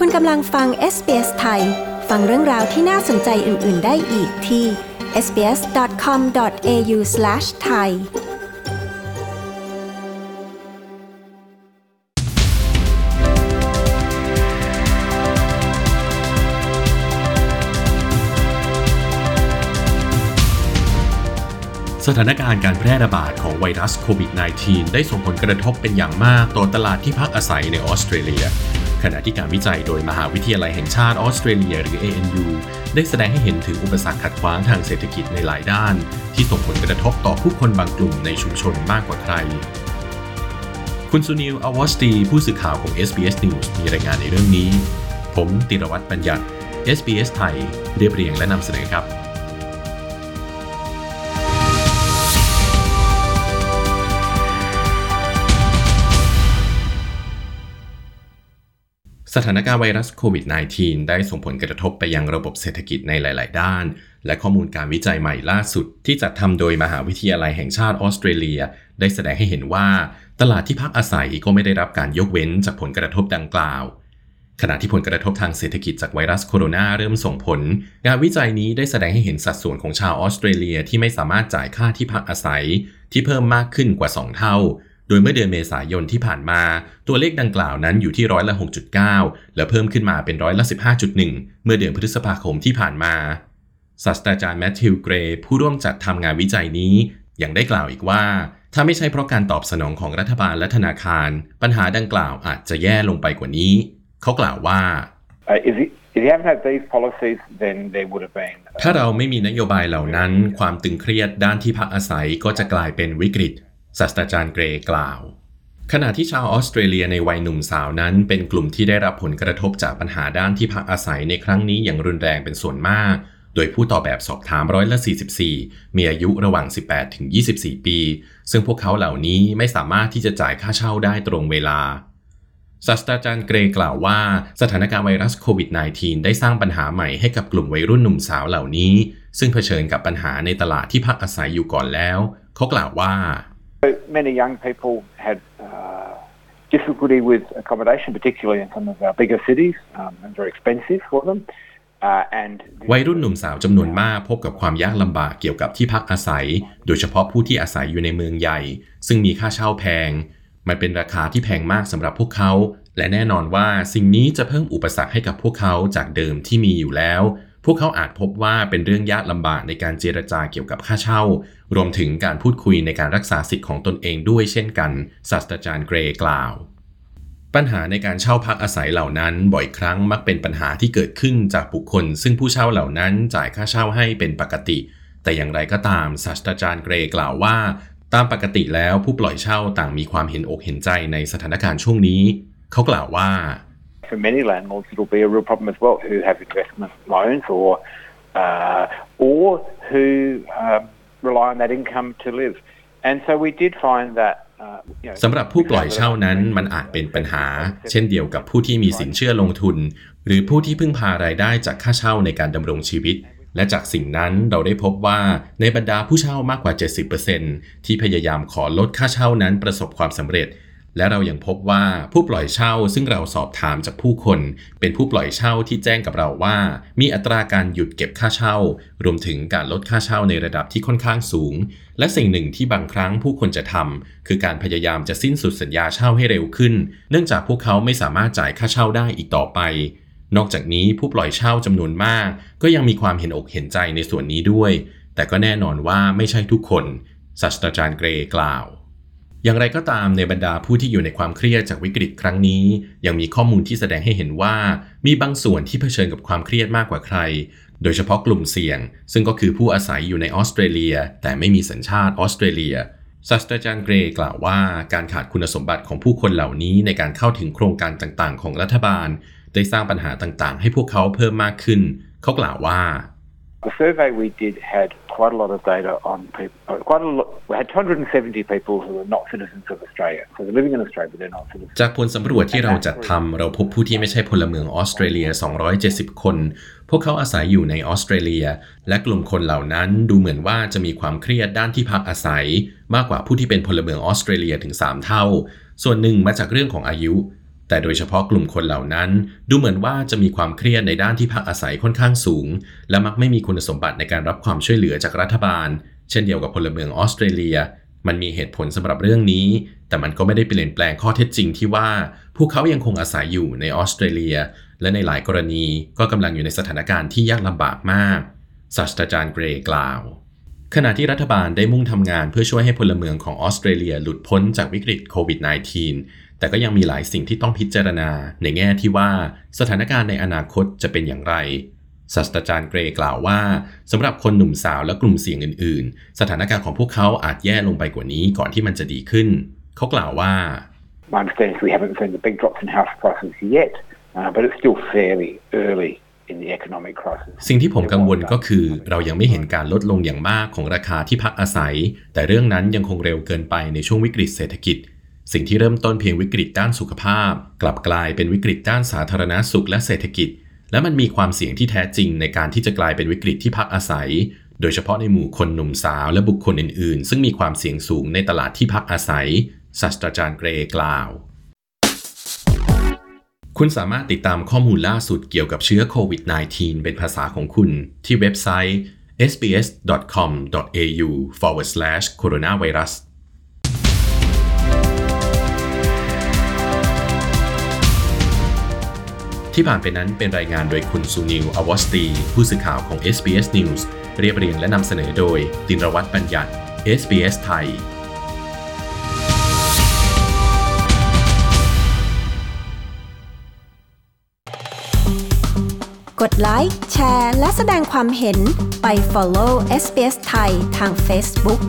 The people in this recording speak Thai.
คุณกำลังฟัง SBS ไทย ฟังเรื่องราวที่น่าสนใจอื่น ๆ ได้อีกที่ sbs.com.au/thai สถานการณ์การแพร่ระบาดของไวรัสโควิด -19 ได้ส่งผลกระทบเป็นอย่างมากต่อตลาดที่พักอาศัยในออสเตรเลีย ขณะที่การวิจัยโดยมหาวิทยาลัยแห่งชาติออสเตรเลียหรือ ANU ได้แสดงให้เห็นถึงอุปสรรคขัดขวางทางเศรษฐกิจในหลายด้าน ที่ส่งผลกระทบต่อผู้คนบางกลุ่มในชุมชนมากกว่าใคร คุณสุนิลอวอสตีผู้สื่อข่าวของ SBS News มีรายงานในเรื่องนี้ ผมติรวัตรปัญญา SBS ไทยเรียบเรียงและนำเสนอครับ สถานการณ์ไวรัสโควิด -19 ได้ส่งผลกระทบไปยังระบบเศรษฐกิจในหลาย ๆ ด้าน และข้อมูลการวิจัยใหม่ล่าสุด ที่จัดทำโดยมหาวิทยาลัยแห่งชาติออสเตรเลีย ได้แสดงให้เห็นว่า ตลาดที่พักอาศัยก็ไม่ได้รับการยกเว้นจากผลกระทบดังกล่าว ขณะที่ผลกระทบทางเศรษฐกิจจากไวรัสโคโรนาเริ่มส่งผล งานวิจัยนี้ได้แสดงให้เห็นสัดส่วนของชาวออสเตรเลียที่ไม่สามารถจ่ายค่าที่พักอาศัย ที่เพิ่มมากขึ้นกว่า 2 เท่า โดยเมื่อเดือนเมษายนที่ผ่านมา ตัวเลขดังกล่าวนั้นอยู่ที่ร้อยละ 6.9 และเพิ่มขึ้นมาเป็นร้อยละ 15.1 เมื่อเดือนพฤษภาคมที่ผ่านมาศาสตราจารย์แมทธิวเกรย์ผู้ร่วมจัดทำงานวิจัยนี้ยังได้กล่าวอีกว่า ถ้าไม่ใช่เพราะการตอบสนองของรัฐบาลและธนาคาร ปัญหาดังกล่าวอาจจะแย่ลงไปกว่านี้ เขากล่าวว่า Uh, if, you, if you haven't had these policies, then there would have been. ถ้าเราไม่มีนโยบายเหล่านั้น ความตึงเครียดด้านที่พักอาศัยก็จะกลายเป็นวิกฤต ศาสตราจารย์เกรย์กล่าว ขณะที่ชาวออสเตรเลียในวัยหนุ่มสาวนั้น เป็นกลุ่มที่ได้รับผลกระทบจากปัญหาด้านที่พักอาศัยในครั้งนี้อย่างรุนแรงเป็นส่วนมาก โดยผู้ตอบแบบสอบถามร้อยละ 44 มีอายุระหว่าง 18 ถึง 24 ปี ซึ่งพวกเขาเหล่านี้ไม่สามารถที่จะจ่ายค่าเช่าได้ตรงเวลาศาสตราจารย์เกรย์กล่าวว่าสถานการณ์ไวรัสโควิด -19 ได้สร้างปัญหาใหม่ให้กับกลุ่มวัยรุ่นหนุ่มสาวเหล่านี้ ซึ่งเผชิญกับปัญหาในตลาดที่พักอาศัยอยู่ก่อนแล้ว เขากล่าวว่า many young people had uh, difficulty with accommodation, particularly in some of our bigger cities, um, and very expensive for them. วัยรุ่นหนุ่มสาวจำนวนมากพบกับความยากลำบากเกี่ยวกับที่พักอาศัย โดยเฉพาะผู้ที่อาศัยอยู่ในเมืองใหญ่ ซึ่งมีค่าเช่าแพง มันเป็นราคาที่แพงมากสำหรับพวกเขา และแน่นอนว่าสิ่งนี้จะเพิ่มอุปสรรคให้กับพวกเขาจากเดิมที่มีอยู่แล้ว พวกเขาอาจพบว่าเป็นเรื่องยากลำบากในการเจรจาเกี่ยวกับค่าเช่า รวมถึงการพูดคุยในการรักษาสิทธิ์ของตนเองด้วยเช่นกัน ศาสตราจารย์เกรย์กล่าว ปัญหาในการเช่าพักอาศัยเหล่านั้น บ่อยครั้งมักเป็นปัญหาที่เกิดขึ้นจากบุคคล ซึ่งผู้เช่าเหล่านั้นจ่ายค่าเช่าให้เป็นปกติ แต่อย่างไรก็ตามศาสตราจารย์เกรย์กล่าวว่า ตามปกติแล้วผู้ปล่อยเช่าต่างมีความเห็นอกเห็นใจในสถานการณ์ช่วงนี้ เขากล่าวว่า for many landlords, it'll be a real problem as well who have investment loans or uh, or who um, rely on that income to live. And so we did find that. Uh, you know, สำหรับผู้ปล่อยเช่านั้นมันอาจเป็นปัญหา เช่นเดียวกับผู้ที่มีสินเชื่อลงทุน หรือผู้ที่พึ่งพารายได้จากค่าเช่าในการดำรงชีวิต และจากสิ่งนั้นเราได้พบว่าในบรรดาผู้เช่ามากกว่า 70%ที่พยายามขอลดค่าเช่านั้นประสบความสำเร็จ และเรายังพบว่าผู้ปล่อยเช่าซึ่งเราสอบถามจากผู้คน เป็นผู้ปล่อยเช่าที่แจ้งกับเราว่า มีอัตราการหยุดเก็บค่าเช่า รวมถึงการลดค่าเช่าในระดับที่ค่อนข้างสูง และสิ่งหนึ่งที่บางครั้งผู้คนจะทำคือการพยายามจะสิ้นสุดสัญญาเช่าให้เร็วขึ้น เนื่องจากพวกเขาไม่สามารถจ่ายค่าเช่าได้อีกต่อไป นอกจากนี้ผู้ปล่อยเช่าจำนวนมาก ก็ยังมีความเห็นอกเห็นใจในส่วนนี้ด้วย แต่ก็แน่นอนว่าไม่ใช่ทุกคนศาสตราจารย์เกรย์กล่าว อย่างไรก็ตามในบรรดาผู้ที่อยู่ในความเครียดจากวิกฤตครั้งนี้ ยังมีข้อมูลที่แสดงให้เห็นว่า มีบางส่วนที่เผชิญกับความเครียดมากกว่าใคร โดยเฉพาะกลุ่มเสี่ยง ซึ่งก็คือผู้อาศัยอยู่ในออสเตรเลีย แต่ไม่มีสัญชาติออสเตรเลียศาสตราจารย์เกรย์กล่าวว่าการขาดคุณสมบัติของผู้คนเหล่านี้ในการเข้าถึงโครงการต่างๆ ของรัฐบาล ได้สร้างปัญหาต่างๆ ให้พวกเขาเพิ่มมากขึ้น เขากล่าวว่า The survey we did had quite a lot of data on people. Quite a lot. We had 270 people who are not citizens of Australia. So they're living in Australia, but they're not citizens. จากผลสำรวจที่เราจัดทำเราพบผู้ที่ไม่ใช่พลเมืองออสเตรเลีย 270 คน พวกเขาอาศัยอยู่ในออสเตรเลีย และกลุ่มคนเหล่านั้นดูเหมือนว่าจะมีความเครียดด้านที่พักอาศัย มากกว่าผู้ที่เป็นพลเมืองออสเตรเลียถึง 3 เท่า ส่วนหนึ่งมาจากเรื่องของอายุ แต่โดยเฉพาะกลุ่มคนเหล่านั้น ดูเหมือนว่าจะมีความเครียดในด้านที่พักอาศัยค่อนข้างสูง และมักไม่มีคุณสมบัติในการรับความช่วยเหลือจากรัฐบาล เช่นเดียวกับพลเมืองออสเตรเลีย มันมีเหตุผลสำหรับเรื่องนี้ แต่มันก็ไม่ได้เปลี่ยนแปลงข้อเท็จจริงที่ว่า พวกเขายังคงอาศัยอยู่ในออสเตรเลีย และในหลายกรณีก็กำลังอยู่ในสถานการณ์ที่ยากลำบากมากศาสตราจารย์เกรย์กล่าวขณะที่รัฐบาลได้มุ่งทำงานเพื่อช่วยให้พลเมืองของออสเตรเลียหลุดพ้นจากวิกฤตโควิด -19 แต่ก็ยังมีหลายสิ่งที่ต้องพิจารณาในแง่ที่ว่าสถานการณ์ในอนาคตจะเป็นอย่างไรศาสตราจารย์เกรย์กล่าวว่าสำหรับคนหนุ่มสาวและกลุ่มเสี่ยงอื่น ๆ สถานการณ์ของพวกเขาอาจแย่ลงไปกว่านี้ก่อนที่มันจะดีขึ้น เขากล่าวว่า My understanding is we haven't seen the big drops in house prices yet, uh, but it's still fairly early in the economic crisis. สิ่งที่ผมกังวลก็คือเรายังไม่เห็นการลดลงอย่างมากของราคาที่พักอาศัย แต่เรื่องนั้นยังคงเร็วเกินไปในช่วงวิกฤตเศรษฐกิจ สิ่งที่เริ่มต้นเพียงวิกฤตด้านสุขภาพ กลับกลายเป็นวิกฤตด้านสาธารณสุขและเศรษฐกิจ และมันมีความเสี่ยงที่แท้จริงในการที่จะกลายเป็นวิกฤตที่พักอาศัย โดยเฉพาะในหมู่คนหนุ่มสาวและบุคคลอื่น ๆ ซึ่งมีความเสี่ยงสูงในตลาดที่พักอาศัยศาสตราจารย์เกรกล่าว คุณสามารถติดตามข้อมูลล่าสุดเกี่ยวกับเชื้อโควิด -19 เป็นภาษาของคุณที่เว็บไซต์ sbs.com.au/ coronavirus ที่ผ่านไปนั้นเป็นรายงานโดยคุณสุนิวอวอสตี ผู้สื่อข่าวของ SBS News เรียบเรียงและนำเสนอโดยดินรวัตรบัญญัติ SBS ไทย กดไลค์ แชร์ และแสดงความเห็นไป follow SBS ไทยทาง Facebook